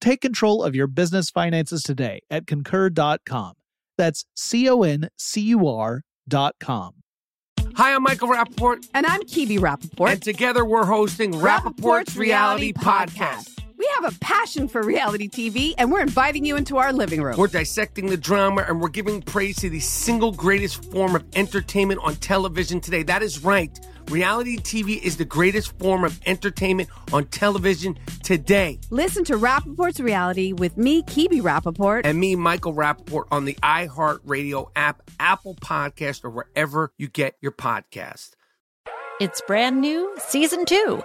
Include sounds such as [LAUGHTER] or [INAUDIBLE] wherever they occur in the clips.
Take control of your business finances today at concur.com. That's C O N C U R.com. Hi, I'm Michael Rapaport. And I'm Kibi Rapaport. And together we're hosting Rapaport's, Reality Podcast. We have a passion for reality TV, and we're inviting you into our living room. We're dissecting the drama and we're giving praise to the single greatest form of entertainment on television today. That is right. Reality TV is the greatest form of entertainment on television today. Listen to Rapaport's reality with me, Kibi Rapaport. And me, Michael Rapaport, on the iHeartRadio app, Apple Podcast, or wherever you get your podcast. It's brand new, season two.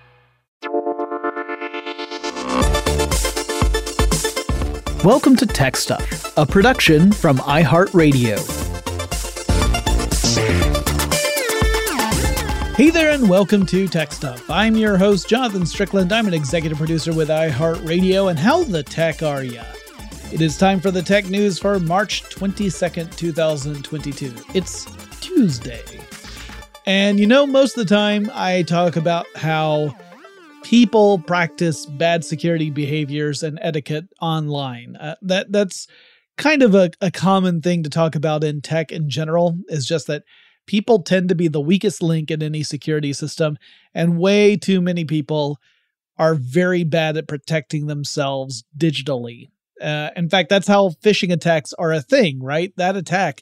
Welcome to Tech Stuff, a production from iHeartRadio. Hey there, and welcome to Tech Stuff. I'm your host, Jonathan Strickland. I'm an executive producer with iHeartRadio, and how the tech are ya? It is time for the tech news for March 22nd, 2022. It's Tuesday. And you know, most of the time I talk about how people practice bad security behaviors and etiquette online. Uh, that that's kind of a, a common thing to talk about in tech in general is just that people tend to be the weakest link in any security system and way too many people are very bad at protecting themselves digitally. Uh, in fact, that's how phishing attacks are a thing, right? That attack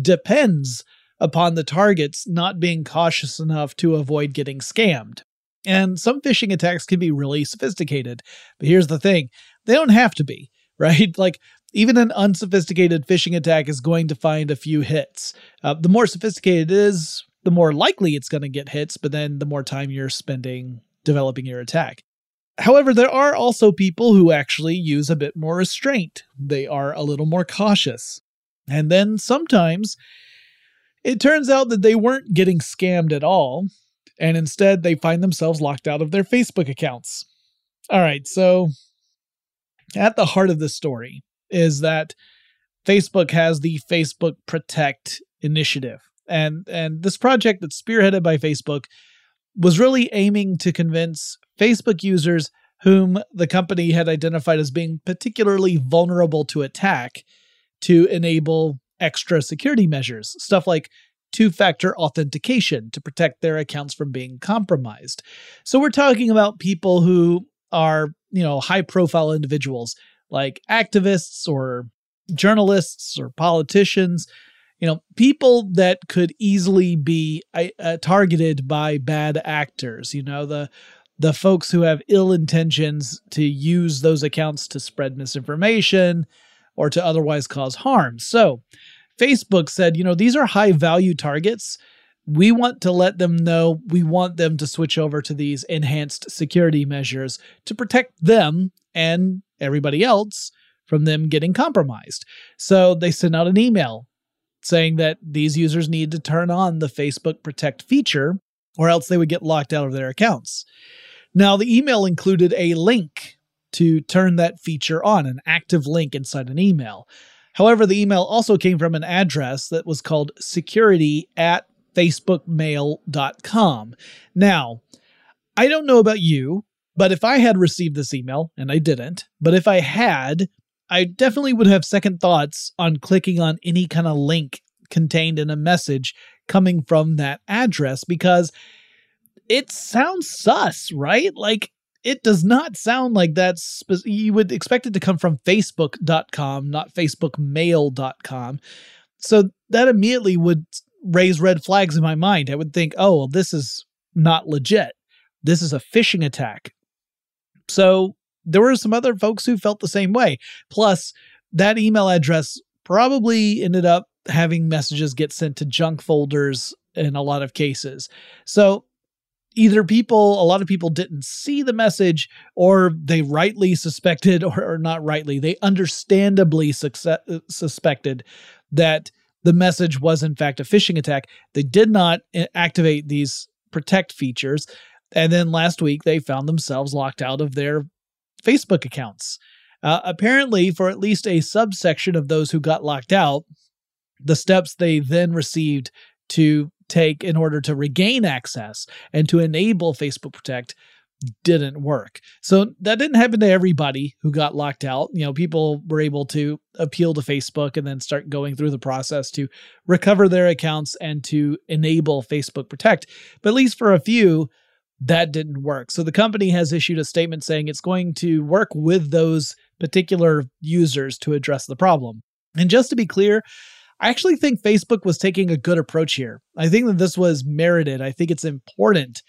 depends upon the targets not being cautious enough to avoid getting scammed. And some phishing attacks can be really sophisticated. But here's the thing they don't have to be, [LAUGHS] right? Like, even an unsophisticated phishing attack is going to find a few hits. Uh, the more sophisticated it is, the more likely it's going to get hits, but then the more time you're spending developing your attack. However, there are also people who actually use a bit more restraint. They are a little more cautious. And then sometimes it turns out that they weren't getting scammed at all and instead they find themselves locked out of their Facebook accounts. All right, so at the heart of the story is that Facebook has the Facebook Protect initiative. And and this project that's spearheaded by Facebook was really aiming to convince Facebook users whom the company had identified as being particularly vulnerable to attack to enable extra security measures, stuff like two factor authentication to protect their accounts from being compromised. So we're talking about people who are, you know, high profile individuals like activists or journalists or politicians, you know, people that could easily be uh, targeted by bad actors, you know, the the folks who have ill intentions to use those accounts to spread misinformation or to otherwise cause harm. So, Facebook said, you know, these are high value targets. We want to let them know we want them to switch over to these enhanced security measures to protect them and everybody else from them getting compromised. So they sent out an email saying that these users need to turn on the Facebook Protect feature or else they would get locked out of their accounts. Now, the email included a link to turn that feature on, an active link inside an email. However, the email also came from an address that was called security at facebookmail.com. Now, I don't know about you, but if I had received this email, and I didn't, but if I had, I definitely would have second thoughts on clicking on any kind of link contained in a message coming from that address because it sounds sus, right? Like it does not sound like that's spe- you would expect it to come from facebook.com, not facebookmail.com. So that immediately would raise red flags in my mind. I would think, "Oh, well this is not legit. This is a phishing attack." So there were some other folks who felt the same way. Plus, that email address probably ended up having messages get sent to junk folders in a lot of cases. So either people, a lot of people didn't see the message, or they rightly suspected, or, or not rightly, they understandably success, suspected that the message was in fact a phishing attack. They did not eh, activate these protect features. And then last week, they found themselves locked out of their Facebook accounts. Uh, apparently, for at least a subsection of those who got locked out, the steps they then received to take in order to regain access and to enable Facebook Protect didn't work. So that didn't happen to everybody who got locked out. You know, people were able to appeal to Facebook and then start going through the process to recover their accounts and to enable Facebook Protect. But at least for a few, that didn't work. So the company has issued a statement saying it's going to work with those particular users to address the problem. And just to be clear, I actually think Facebook was taking a good approach here. I think that this was merited. I think it's important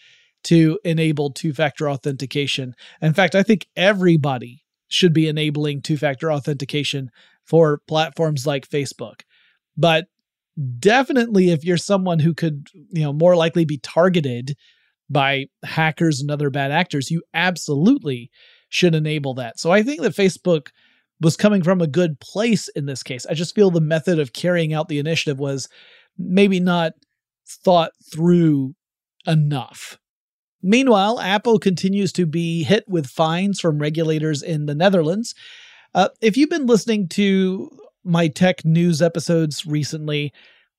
to enable two factor authentication. In fact, I think everybody should be enabling two factor authentication for platforms like Facebook. But definitely if you're someone who could, you know, more likely be targeted by hackers and other bad actors, you absolutely should enable that. So I think that Facebook was coming from a good place in this case. I just feel the method of carrying out the initiative was maybe not thought through enough. Meanwhile, Apple continues to be hit with fines from regulators in the Netherlands. Uh, if you've been listening to my tech news episodes recently,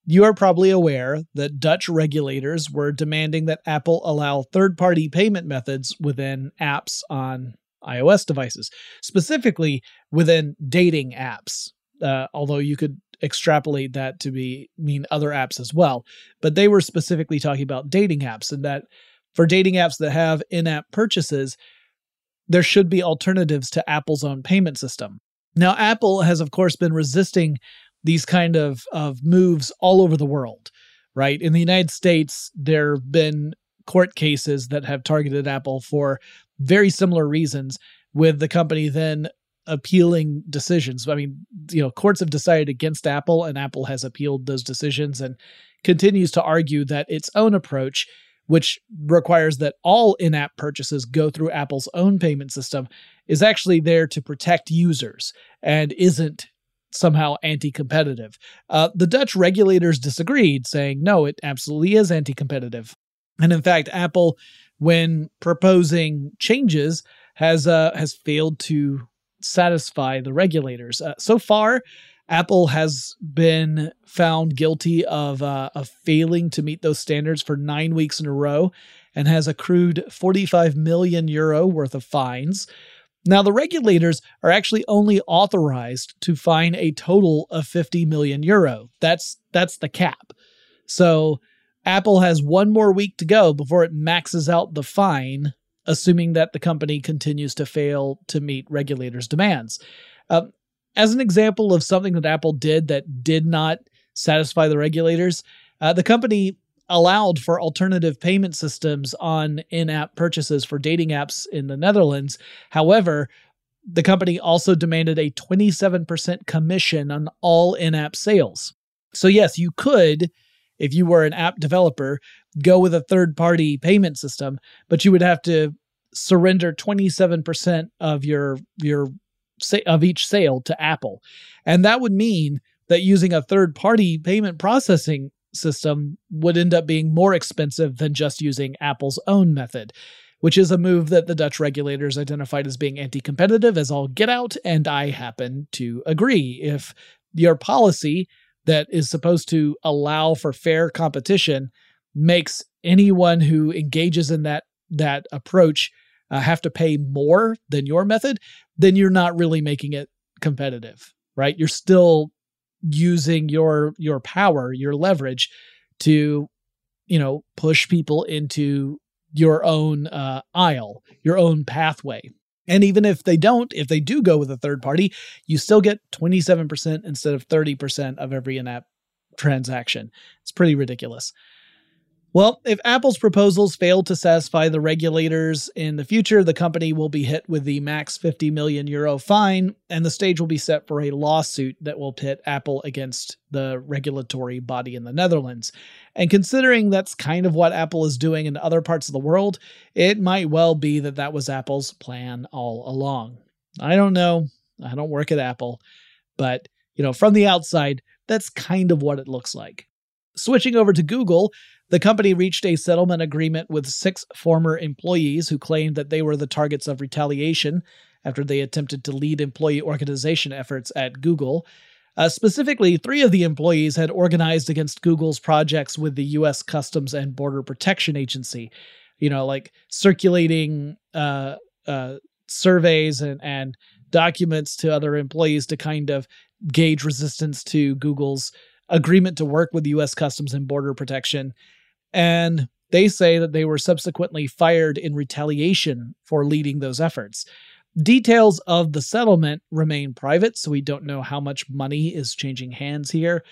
you are probably aware that Dutch regulators were demanding that Apple allow third party payment methods within apps on iOS devices, specifically within dating apps. Uh, although you could extrapolate that to be mean other apps as well, but they were specifically talking about dating apps and that for dating apps that have in-app purchases, there should be alternatives to Apple's own payment system. Now, Apple has of course been resisting these kind of of moves all over the world, right? In the United States, there have been court cases that have targeted Apple for very similar reasons, with the company then appealing decisions. I mean, you know, courts have decided against Apple, and Apple has appealed those decisions and continues to argue that its own approach, which requires that all in app purchases go through Apple's own payment system, is actually there to protect users and isn't somehow anti competitive. Uh, the Dutch regulators disagreed, saying, no, it absolutely is anti competitive. And in fact, Apple, when proposing changes, has uh, has failed to satisfy the regulators. Uh, so far, Apple has been found guilty of uh, of failing to meet those standards for nine weeks in a row, and has accrued 45 million euro worth of fines. Now, the regulators are actually only authorized to fine a total of 50 million euro. That's that's the cap. So Apple has one more week to go before it maxes out the fine, assuming that the company continues to fail to meet regulators' demands. Uh, as an example of something that Apple did that did not satisfy the regulators, uh, the company allowed for alternative payment systems on in app purchases for dating apps in the Netherlands. However, the company also demanded a 27% commission on all in app sales. So, yes, you could if you were an app developer, go with a third party payment system, but you would have to surrender 27% of your your of each sale to Apple. And that would mean that using a third party payment processing system would end up being more expensive than just using Apple's own method, which is a move that the Dutch regulators identified as being anti competitive as all get out. And I happen to agree. If your policy that is supposed to allow for fair competition makes anyone who engages in that that approach uh, have to pay more than your method, then you're not really making it competitive, right? You're still using your your power, your leverage to you know push people into your own uh, aisle, your own pathway. And even if they don't, if they do go with a third party, you still get 27% instead of 30% of every in app transaction. It's pretty ridiculous. Well, if Apple's proposals fail to satisfy the regulators in the future, the company will be hit with the max 50 million euro fine, and the stage will be set for a lawsuit that will pit Apple against the regulatory body in the Netherlands. And considering that's kind of what Apple is doing in other parts of the world, it might well be that that was Apple's plan all along. I don't know. I don't work at Apple, but you know, from the outside, that's kind of what it looks like. Switching over to Google, the company reached a settlement agreement with six former employees who claimed that they were the targets of retaliation after they attempted to lead employee organization efforts at Google. Uh, specifically, three of the employees had organized against Google's projects with the U.S. Customs and Border Protection Agency. You know, like circulating uh, uh, surveys and, and documents to other employees to kind of gauge resistance to Google's agreement to work with U.S. Customs and Border Protection and they say that they were subsequently fired in retaliation for leading those efforts. Details of the settlement remain private, so we don't know how much money is changing hands here.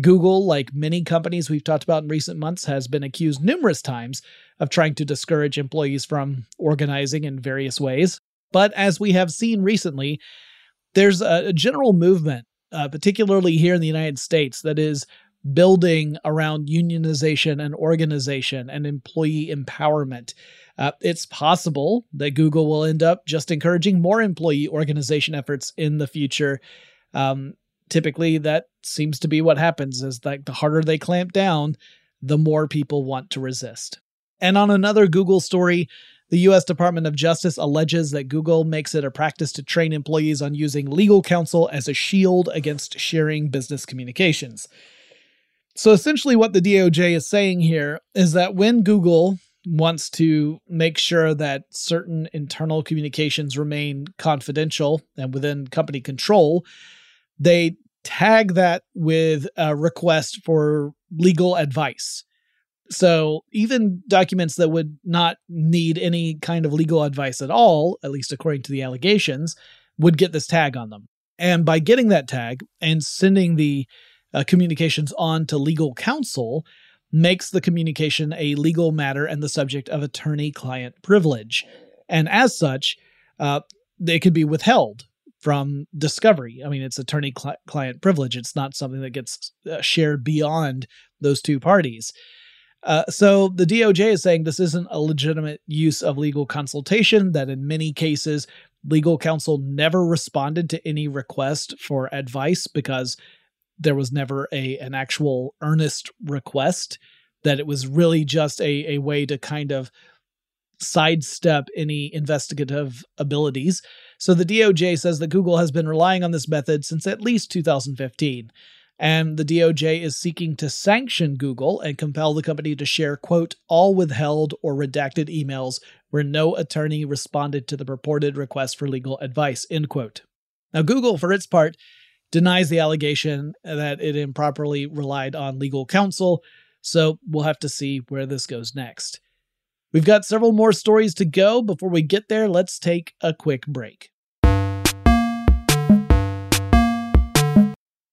Google, like many companies we've talked about in recent months, has been accused numerous times of trying to discourage employees from organizing in various ways. But as we have seen recently, there's a general movement, uh, particularly here in the United States, that is building around unionization and organization and employee empowerment. Uh, it's possible that Google will end up just encouraging more employee organization efforts in the future. Um, typically, that seems to be what happens: is that the harder they clamp down, the more people want to resist. And on another Google story, the U.S. Department of Justice alleges that Google makes it a practice to train employees on using legal counsel as a shield against sharing business communications. So essentially, what the DOJ is saying here is that when Google wants to make sure that certain internal communications remain confidential and within company control, they tag that with a request for legal advice. So even documents that would not need any kind of legal advice at all, at least according to the allegations, would get this tag on them. And by getting that tag and sending the uh, communications on to legal counsel makes the communication a legal matter and the subject of attorney client privilege. And as such, uh, they could be withheld from discovery. I mean, it's attorney client privilege. It's not something that gets uh, shared beyond those two parties. Uh, so the DOJ is saying this isn't a legitimate use of legal consultation, that in many cases, legal counsel never responded to any request for advice because there was never a an actual earnest request that it was really just a, a way to kind of sidestep any investigative abilities. So the DOJ says that Google has been relying on this method since at least 2015. And the DOJ is seeking to sanction Google and compel the company to share, quote, all withheld or redacted emails where no attorney responded to the purported request for legal advice, end quote. Now, Google, for its part, denies the allegation that it improperly relied on legal counsel. So we'll have to see where this goes next. We've got several more stories to go. Before we get there, let's take a quick break.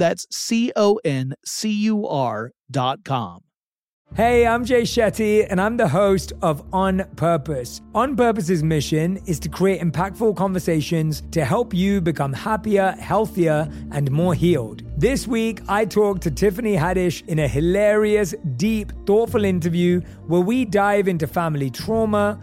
That's C O N C U R dot com. Hey, I'm Jay Shetty, and I'm the host of On Purpose. On Purpose's mission is to create impactful conversations to help you become happier, healthier, and more healed. This week, I talked to Tiffany Haddish in a hilarious, deep, thoughtful interview where we dive into family trauma,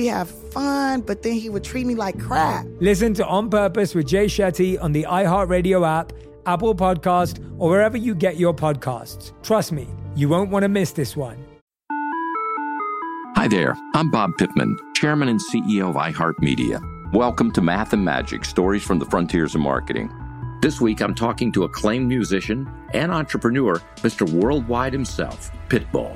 have fun, but then he would treat me like crap. Listen to On Purpose with Jay Shetty on the iHeartRadio app, Apple Podcast, or wherever you get your podcasts. Trust me, you won't want to miss this one. Hi there, I'm Bob Pittman, Chairman and CEO of iHeartMedia. Welcome to Math and Magic Stories from the Frontiers of Marketing. This week, I'm talking to acclaimed musician and entrepreneur, Mr. Worldwide himself, Pitbull.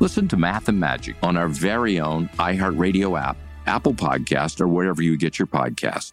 Listen to Math and Magic on our very own iHeartRadio app, Apple Podcast, or wherever you get your podcasts.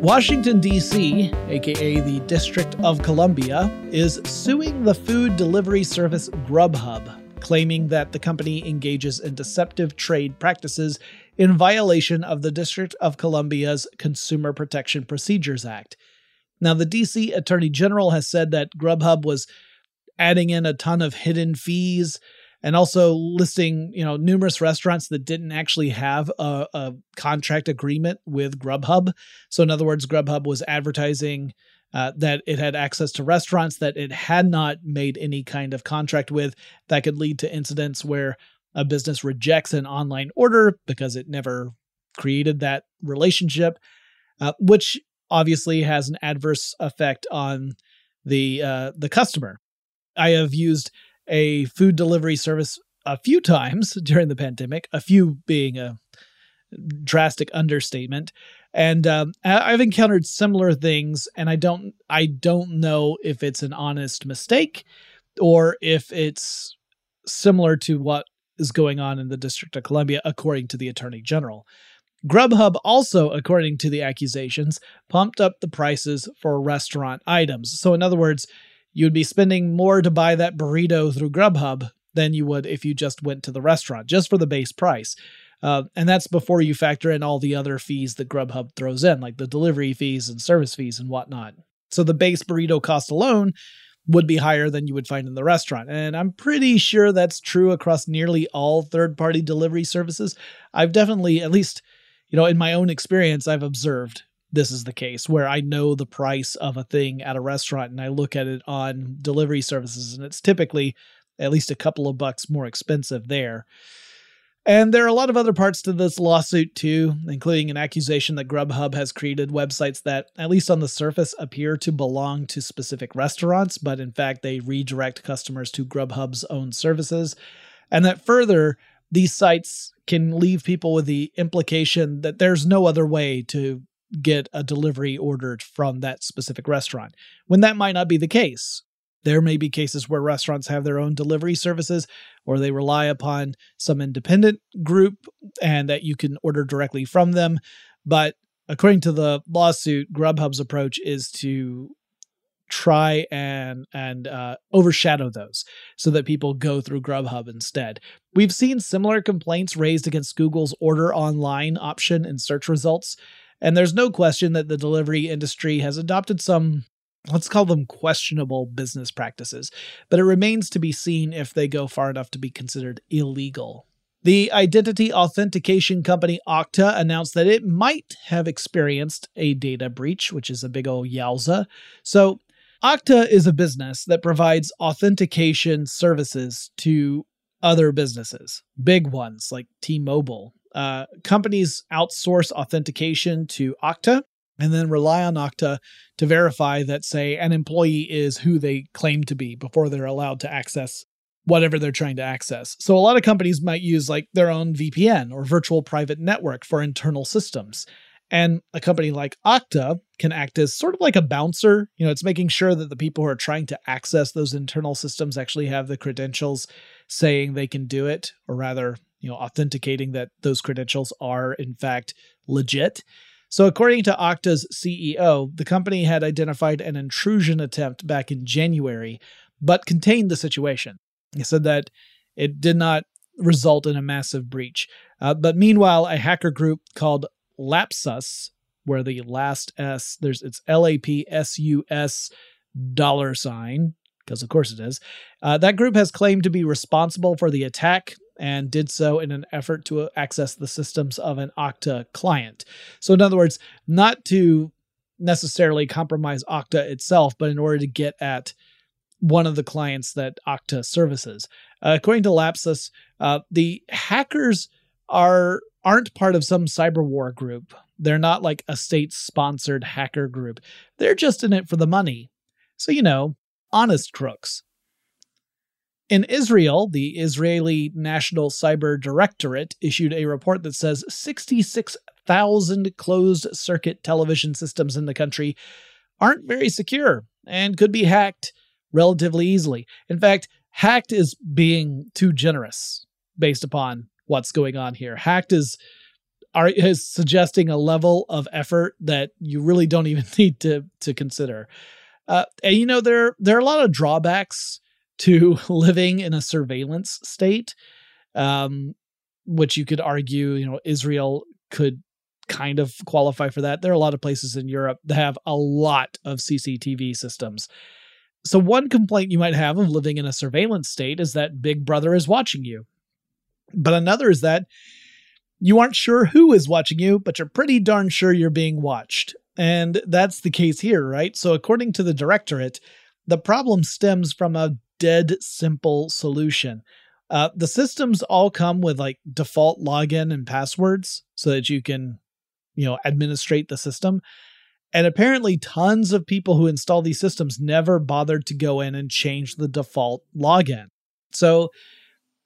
Washington, D.C., aka the District of Columbia, is suing the food delivery service Grubhub, claiming that the company engages in deceptive trade practices in violation of the District of Columbia's Consumer Protection Procedures Act. Now, the DC Attorney General has said that Grubhub was adding in a ton of hidden fees and also listing, you know, numerous restaurants that didn't actually have a, a contract agreement with Grubhub. So, in other words, Grubhub was advertising uh, that it had access to restaurants that it had not made any kind of contract with that could lead to incidents where a business rejects an online order because it never created that relationship, uh, which obviously has an adverse effect on the uh, the customer. I have used a food delivery service a few times [LAUGHS] during the pandemic, a few being a drastic understatement. And um, I've encountered similar things, and I don't I don't know if it's an honest mistake or if it's similar to what is going on in the District of Columbia, according to the Attorney General. Grubhub also, according to the accusations, pumped up the prices for restaurant items. So, in other words, you would be spending more to buy that burrito through Grubhub than you would if you just went to the restaurant, just for the base price. Uh, and that's before you factor in all the other fees that Grubhub throws in, like the delivery fees and service fees and whatnot. So the base burrito cost alone would be higher than you would find in the restaurant. And I'm pretty sure that's true across nearly all third party delivery services. I've definitely, at least you know, in my own experience, I've observed this is the case where I know the price of a thing at a restaurant and I look at it on delivery services and it's typically at least a couple of bucks more expensive there. And there are a lot of other parts to this lawsuit too, including an accusation that Grubhub has created websites that, at least on the surface, appear to belong to specific restaurants, but in fact they redirect customers to Grubhub's own services. And that further, these sites can leave people with the implication that there's no other way to get a delivery ordered from that specific restaurant, when that might not be the case. There may be cases where restaurants have their own delivery services or they rely upon some independent group and that you can order directly from them. But according to the lawsuit, Grubhub's approach is to try and and uh, overshadow those so that people go through Grubhub instead. We've seen similar complaints raised against Google's order online option in search results, and there's no question that the delivery industry has adopted some let's call them questionable business practices, but it remains to be seen if they go far enough to be considered illegal. The identity authentication company Okta announced that it might have experienced a data breach, which is a big old yowza. So, Okta is a business that provides authentication services to other businesses, big ones like T Mobile. Uh, companies outsource authentication to Okta, and then rely on Okta to verify that, say, an employee is who they claim to be before they're allowed to access whatever they're trying to access. So a lot of companies might use like their own VPN or virtual private network for internal systems. And a company like Okta can act as sort of like a bouncer. You know, it's making sure that the people who are trying to access those internal systems actually have the credentials saying they can do it, or rather, you know, authenticating that those credentials are in fact legit. So, according to Okta's CEO, the company had identified an intrusion attempt back in January, but contained the situation. He said that it did not result in a massive breach. Uh, but meanwhile, a hacker group called Lapsus, where the last S, there's it's L A P S U S dollar sign, because of course it is. Uh, that group has claimed to be responsible for the attack and did so in an effort to access the systems of an Okta client. So, in other words, not to necessarily compromise Okta itself, but in order to get at one of the clients that Okta services. Uh, according to Lapsus, uh, the hackers are aren't part of some cyber war group. They're not like a state sponsored hacker group. They're just in it for the money. So, you know, honest crooks. In Israel, the Israeli National Cyber Directorate issued a report that says 66,000 closed circuit television systems in the country aren't very secure and could be hacked relatively easily. In fact, hacked is being too generous based upon what's going on here. Hacked is are is suggesting a level of effort that you really don't even [LAUGHS] need to to consider. Uh, and you know there there are a lot of drawbacks to [LAUGHS] living in a surveillance state, um, which you could argue, you know, Israel could kind of qualify for that. There are a lot of places in Europe that have a lot of CCTV systems. So, one complaint you might have of living in a surveillance state is that Big Brother is watching you. But another is that you aren't sure who is watching you, but you're pretty darn sure you're being watched. And that's the case here, right? So, according to the directorate, the problem stems from a dead simple solution. Uh, the systems all come with like default login and passwords so that you can, you know, administrate the system. And apparently, tons of people who install these systems never bothered to go in and change the default login. So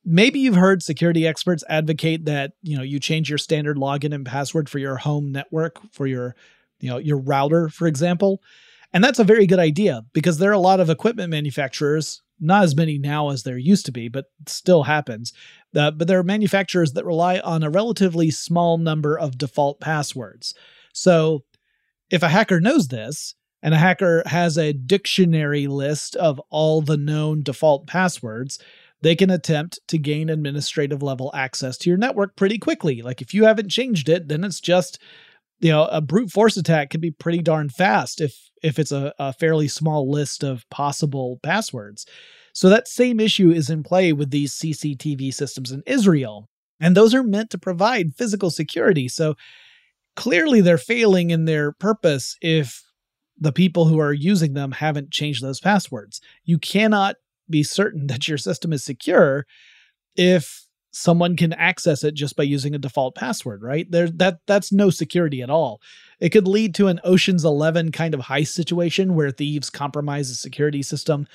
maybe you've heard security experts advocate that you know you change your standard login and password for your home network for your you know your router, for example. And that's a very good idea because there are a lot of equipment manufacturers not as many now as there used to be, but still happens. Uh, but there are manufacturers that rely on a relatively small number of default passwords. So if a hacker knows this, and a hacker has a dictionary list of all the known default passwords, they can attempt to gain administrative level access to your network pretty quickly. Like if you haven't changed it, then it's just you know a brute force attack can be pretty darn fast if if it's a, a fairly small list of possible passwords so that same issue is in play with these cctv systems in israel and those are meant to provide physical security so clearly they're failing in their purpose if the people who are using them haven't changed those passwords. You cannot be certain [LAUGHS] that your system is secure if someone can access it just by using a default password, right? There that that's no security at all. It could lead to an Ocean's 11 kind of heist situation where thieves compromise the security system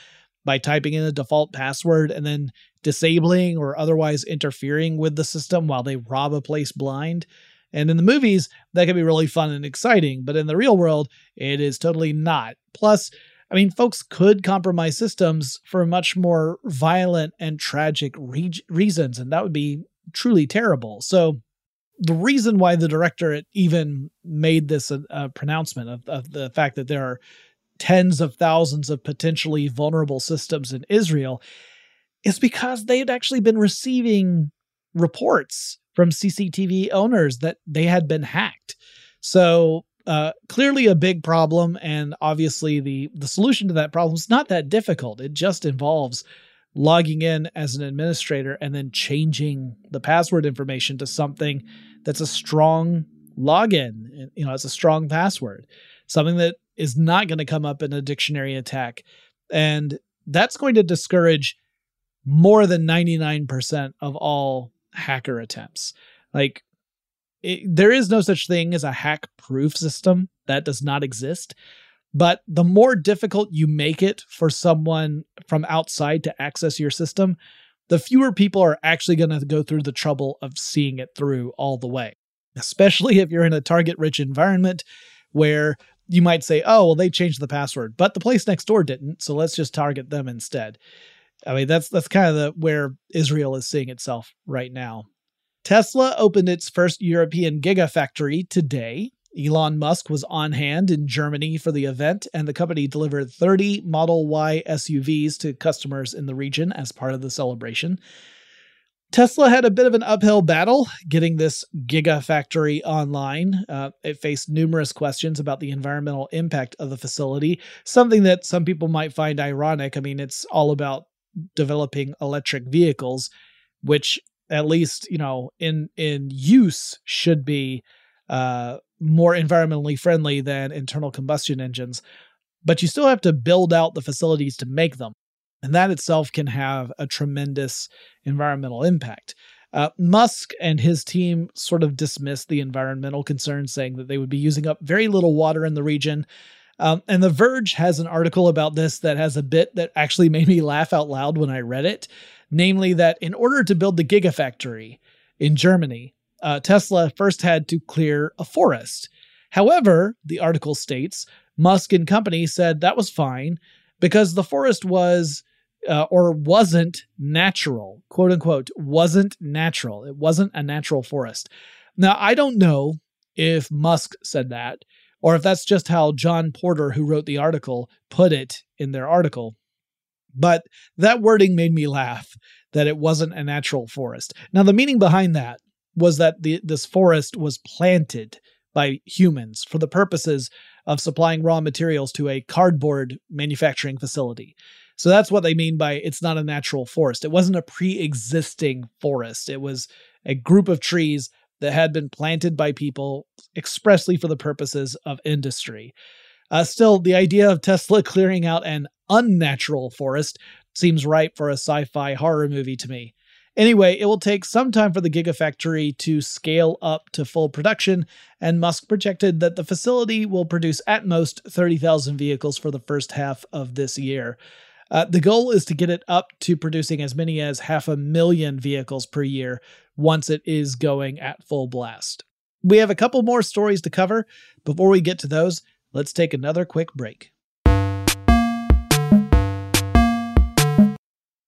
by typing in a default password and then disabling or otherwise interfering with the system while they rob a place blind. And in the movies, that can be really fun and exciting, but in the real world, it is totally not. Plus, I mean, folks could compromise systems for much more violent and tragic re- reasons, and that would be truly terrible. So, the reason why the director even made this a, a pronouncement of, of the fact that there are tens of thousands of potentially vulnerable systems in Israel is because they had actually been receiving reports from CCTV owners that they had been hacked. So uh, clearly a big problem, and obviously the the solution to that problem is not that difficult. It just involves logging in as an administrator and then changing the password information to something that's a strong login. You know, it's a strong password, something that is not going to come up in a dictionary attack, and that's going to discourage more than 99% of all hacker attempts. Like, it, there is no such thing as a hack proof system, that does not exist. But the more difficult you make it for someone from outside to access your system, the fewer people are actually going to go through the trouble of seeing it through all the way. Especially if you're in a target rich environment where you might say, oh, well, they changed the password, but the place next door didn't. So let's just target them instead. I mean, that's that's kind of the where Israel is seeing itself right now. Tesla opened its first European Gigafactory today. Elon Musk was on hand in Germany for the event, and the company delivered 30 Model Y SUVs to customers in the region as part of the celebration. Tesla had a bit of an uphill battle getting this Gigafactory online. Uh, it faced numerous questions about the environmental impact of the facility, something that some people might find ironic. I mean, it's all about developing electric vehicles, which at least you know in in use should be uh, more environmentally friendly than internal combustion engines. But you still have to build out the facilities to make them, and that itself can have a tremendous environmental impact. Uh, Musk and his team sort of dismissed the environmental concerns, saying that they would be using up very little water in the region um, and The Verge has an article about this that has a bit that actually [LAUGHS] made me laugh out loud when I read it. Namely, that in order to build the Gigafactory in Germany, uh, Tesla first had to clear a forest. However, the article states Musk and company said that was fine because the forest was uh, or wasn't natural, quote unquote, wasn't natural. It wasn't a natural forest. Now, I don't know if Musk said that or if that's just how Jon Porter, who wrote the article, put it in their article. But that wording made me laugh that it wasn't a natural forest. Now, the meaning behind that was that the, this forest was planted by humans for the purposes of supplying raw materials to a cardboard manufacturing facility. So that's what they mean by it's not a natural forest. It wasn't a pre existing forest, it was a group of trees that had been planted by people expressly for the purposes of industry. Uh, still, the idea of Tesla [LAUGHS] clearing out an unnatural forest seems ripe for a sci fi horror movie to me. Anyway, it will take some time for the Gigafactory to scale up to full production, and Musk projected that the facility will produce at most 30,000 vehicles for the first half of this year. Uh, the goal is to get it up to producing as many as half a million vehicles per year once it is going at full blast. We have a couple more stories to cover. Before we get to those, let's take another quick break.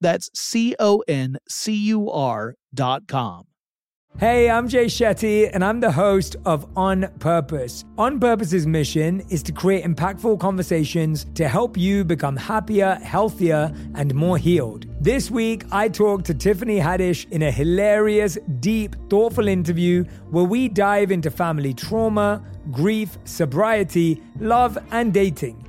That's C O N C U R dot com. Hey, I'm Jay Shetty, and I'm the host of On Purpose. On Purpose's mission is to create impactful conversations to help you become happier, healthier, and more healed. This week, I talked to Tiffany Haddish in a hilarious, deep, thoughtful interview where we dive into family trauma, grief, sobriety, love, and dating.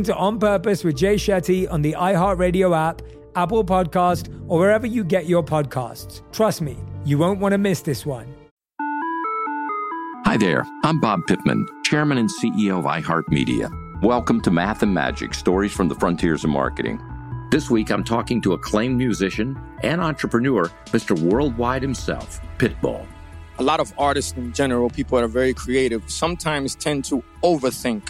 to On Purpose with Jay Shetty on the iHeartRadio app, Apple Podcast, or wherever you get your podcasts. Trust me, you won't want to miss this one. Hi there, I'm Bob Pittman, Chairman and CEO of iHeartMedia. Welcome to Math and Magic Stories from the Frontiers of Marketing. This week, I'm talking to acclaimed musician and entrepreneur, Mr. Worldwide himself, Pitbull. A lot of artists in general, people that are very creative, sometimes tend to overthink.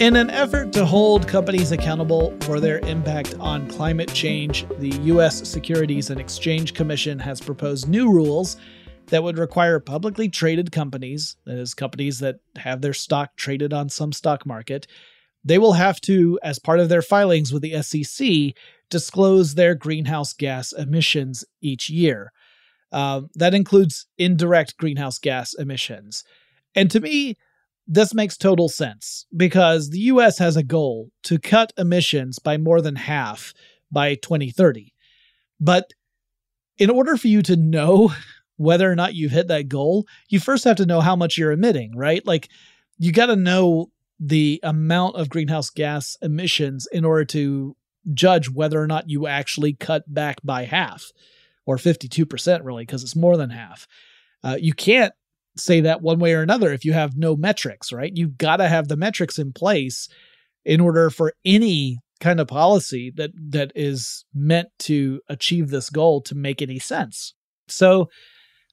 In an effort to hold companies accountable for their impact on climate change, the U.S. Securities and Exchange Commission has proposed new rules that would require publicly traded companies, that is, companies that have their stock traded on some stock market, they will have to, as part of their filings with the SEC, disclose their greenhouse gas emissions each year. Uh, that includes indirect greenhouse gas emissions. And to me, this makes total sense because the US has a goal to cut emissions by more than half by 2030. But in order for you to know [LAUGHS] whether or not you've hit that goal, you first have to know how much you're emitting, right? Like you got to know the amount of greenhouse gas emissions in order to judge whether or not you actually cut back by half or 52% really because it's more than half. Uh, you can't say that one way or another if you have no metrics, right? You've got to have the metrics in place in order for any kind of policy that that is meant to achieve this goal to make any sense. So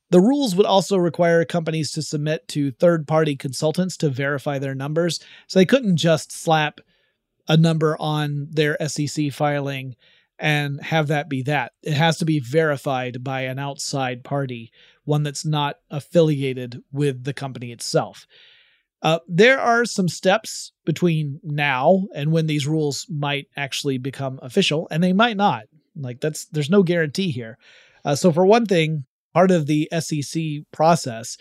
the rules would also require companies to submit to third-party consultants to verify their numbers. So they couldn't just slap a number on their SEC filing and have that be that. It has to be verified by an outside party, one that's not affiliated with the company itself. Uh, there are some steps between now and when these rules might actually become official, and they might not. Like that's there's no guarantee here. Uh, so for one thing, part of the SEC process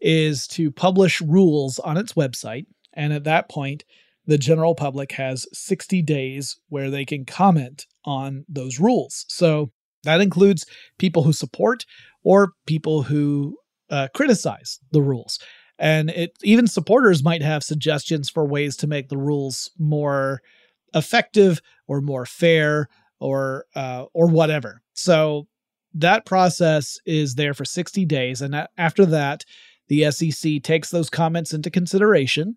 is to publish rules on its website. And at that point, the general public has 60 days where they can comment on those rules. So that includes people who support or people who uh, criticize the rules. And it even supporters might have suggestions for ways to make the rules more effective or more fair or uh, or whatever. So that process is there for 60 days, and after that, the SEC takes those comments into consideration.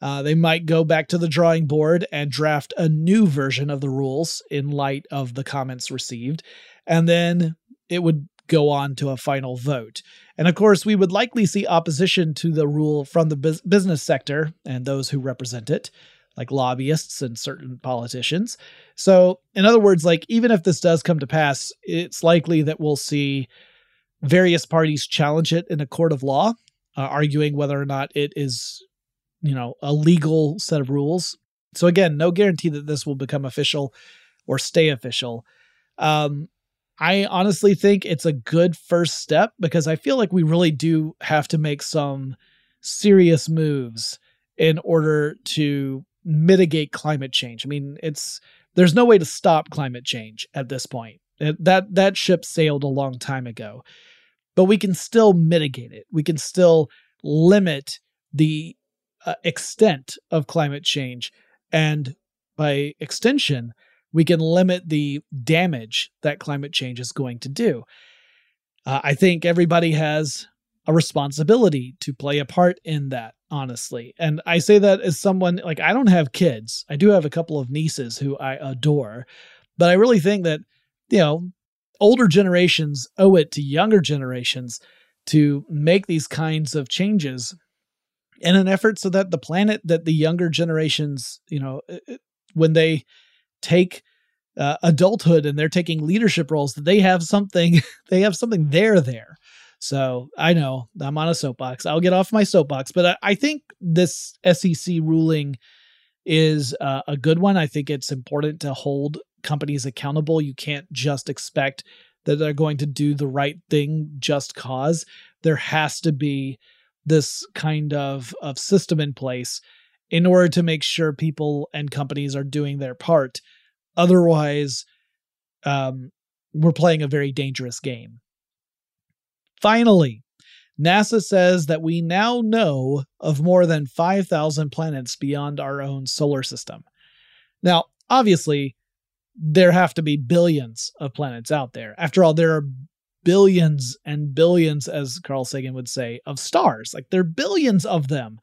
Uh, they might go back to the drawing board and draft a new version of the rules in light of the comments received, and then it would go on to a final vote. And of course, we would likely see opposition to the rule from the business sector and those who represent it, like lobbyists and certain politicians. So, in other words, like even if this does come to pass, it's likely that we'll see various parties challenge it in a court of law, uh, arguing whether or not it is, you know, a legal set of rules. So again, no guarantee that this will become official or stay official. Um, I honestly think it's a good first step because I feel like we really do have to make some serious moves in order to mitigate climate change. I mean, it's there's no way to stop climate change at this point. That that ship sailed a long time ago. But we can still mitigate it. We can still limit the uh, extent of climate change and by extension we can limit the damage that climate change is going to do. Uh, I think everybody has a responsibility to play a part in that, honestly. And I say that as someone like I don't have kids. I do have a couple of nieces who I adore, but I really think that, you know, older generations owe it to younger generations to make these kinds of changes in an effort so that the planet that the younger generations, you know, uh, uh, when they take uh, adulthood and they're taking leadership roles that they have something [LAUGHS] they have something there there. So i know i'm on a soapbox. I'll get off my soapbox but i, I think this sec ruling is uh, a good one. I think it's important to hold companies accountable. You can't just expect that they're going to do the right thing just cause. There has to be this kind of of system in place in order to make sure people and companies are doing their part. Otherwise, um, we're playing a very dangerous game. Finally, NASA says that we now know of more than 5,000 planets beyond our own solar system. Now, obviously, there have to be billions of planets out there. After all, there are billions and billions, as Carl Sagan would say, of stars. Like there are billions of them.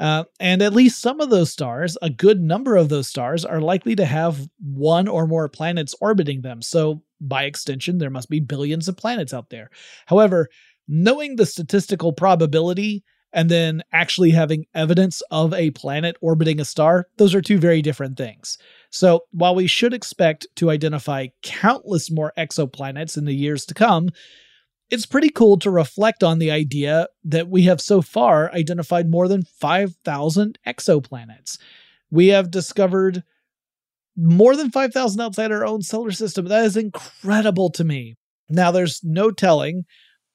Uh, and at least some of those stars, a good number of those stars, are likely to have one or more planets orbiting them. So, by extension, there must be billions of planets out there. However, knowing the statistical probability and then actually having evidence of a planet orbiting a star, those are two very different things. So, while we should expect to identify countless more exoplanets in the years to come, it's pretty cool to reflect on the idea that we have so far identified more than 5,000 exoplanets. We have discovered more than 5,000 outside our own solar system. That is incredible to me. Now, there's no telling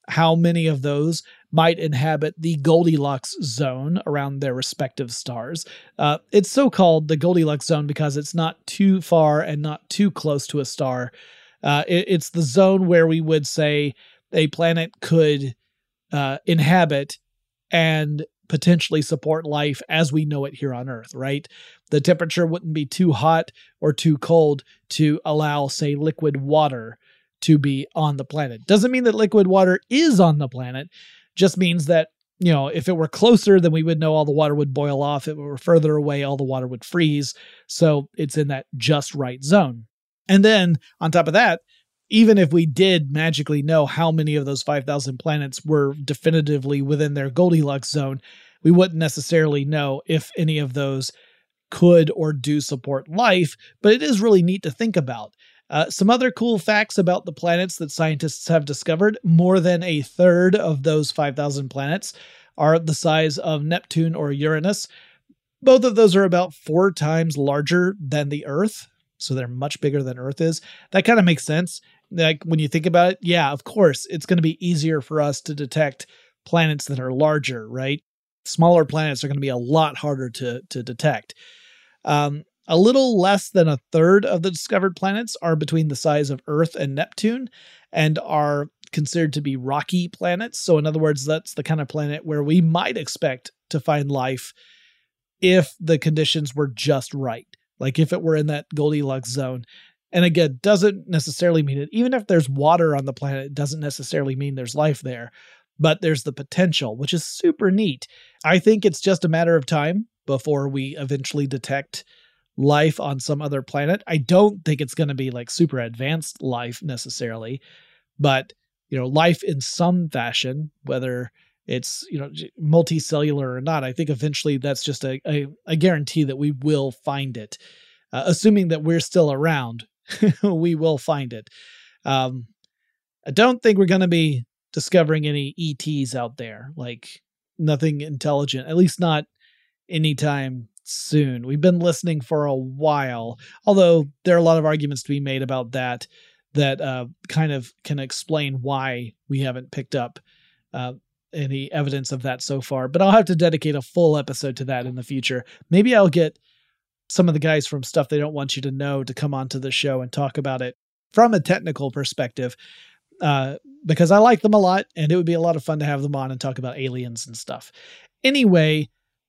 how many of those might inhabit the Goldilocks zone around their respective stars. Uh, it's so called the Goldilocks zone because it's not too far and not too close to a star. Uh, it, it's the zone where we would say a planet could uh, inhabit and potentially support life as we know it here on Earth, right? The temperature wouldn't be too hot or too cold to allow, say, liquid water to be on the planet. Doesn't mean that liquid water is on the planet, just means that, you know, if it were closer, then we would know all the water would boil off. If it were further away, all the water would freeze. So it's in that just right zone. And then on top of that, even if we did magically know how many of those 5,000 planets were definitively within their Goldilocks zone, we wouldn't necessarily know if any of those could or do support life, but it is really neat to think about. Uh, some other cool facts about the planets that scientists have discovered more than a third of those 5,000 planets are the size of Neptune or Uranus. Both of those are about four times larger than the Earth, so they're much bigger than Earth is. That kind of makes sense like when you think about it, yeah, of course, it's going to be easier for us to detect planets that are larger, right? Smaller planets are going to be a lot harder to to detect. Um, a little less than a third of the discovered planets are between the size of Earth and Neptune and are considered to be rocky planets. So, in other words, that's the kind of planet where we might expect to find life if the conditions were just right. Like if it were in that Goldilocks zone. And again, doesn't necessarily mean it. Even if there's water on the planet, it doesn't necessarily mean there's life there. But there's the potential, which is super neat. I think it's just a matter of time before we eventually detect life on some other planet. I don't think it's going to be like super advanced life necessarily, but you know, life in some fashion, whether it's you know multicellular or not. I think eventually that's just a a, a guarantee that we will find it, uh, assuming that we're still around. [LAUGHS] we will find it. Um, I don't think we're going to be discovering any ETs out there, like nothing intelligent, at least not anytime soon. We've been listening for a while, although there are a lot of arguments to be made about that that uh, kind of can explain why we haven't picked up uh, any evidence of that so far. But I'll have to dedicate a full episode to that in the future. Maybe I'll get some of the guys from Stuff They Don't Want You to Know to come onto the show and talk about it from a technical perspective. Uh, because I like them a lot, and it would be a lot of fun to have them on and talk about aliens and stuff. Anyway,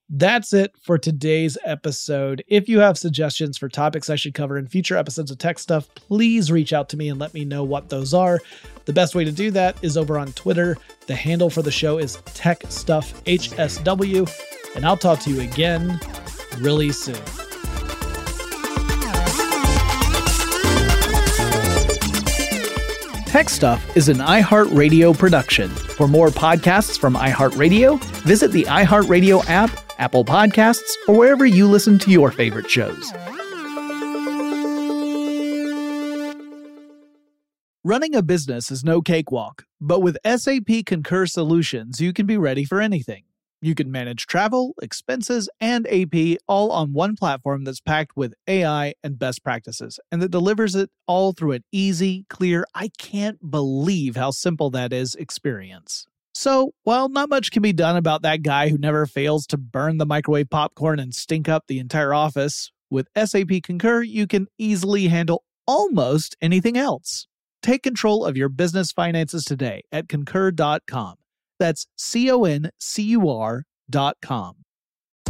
that's it for today's episode. If you have suggestions for topics I should cover in future episodes of Tech Stuff, please reach out to me and let me know what those are. The best way to do that is over on Twitter. The handle for the show is Tech Stuff HSW, and I'll talk to you again really soon. Tech Stuff is an iHeartRadio production. For more podcasts from iHeartRadio, visit the iHeartRadio app Apple Podcasts, or wherever you listen to your favorite shows. Running a business is no cakewalk, but with SAP Concur Solutions, you can be ready for anything. You can manage travel, expenses, and AP all on one platform that's packed with AI and best practices, and that delivers it all through an easy, clear, I can't believe how simple that is experience. So, while not much can be done about that guy who never fails to burn the microwave popcorn and stink up the entire office, with SAP Concur, you can easily handle almost anything else. Take control of your business finances today at concur.com. That's C O N C U R.com.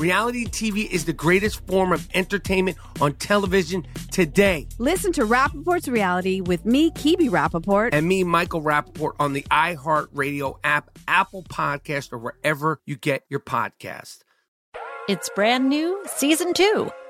Reality TV is the greatest form of entertainment on television today. Listen to Rapaport's Reality with me, Kebby Rapaport. And me, Michael Rapaport, on the iHeartRadio app, Apple Podcast, or wherever you get your podcast. It's brand new, season two.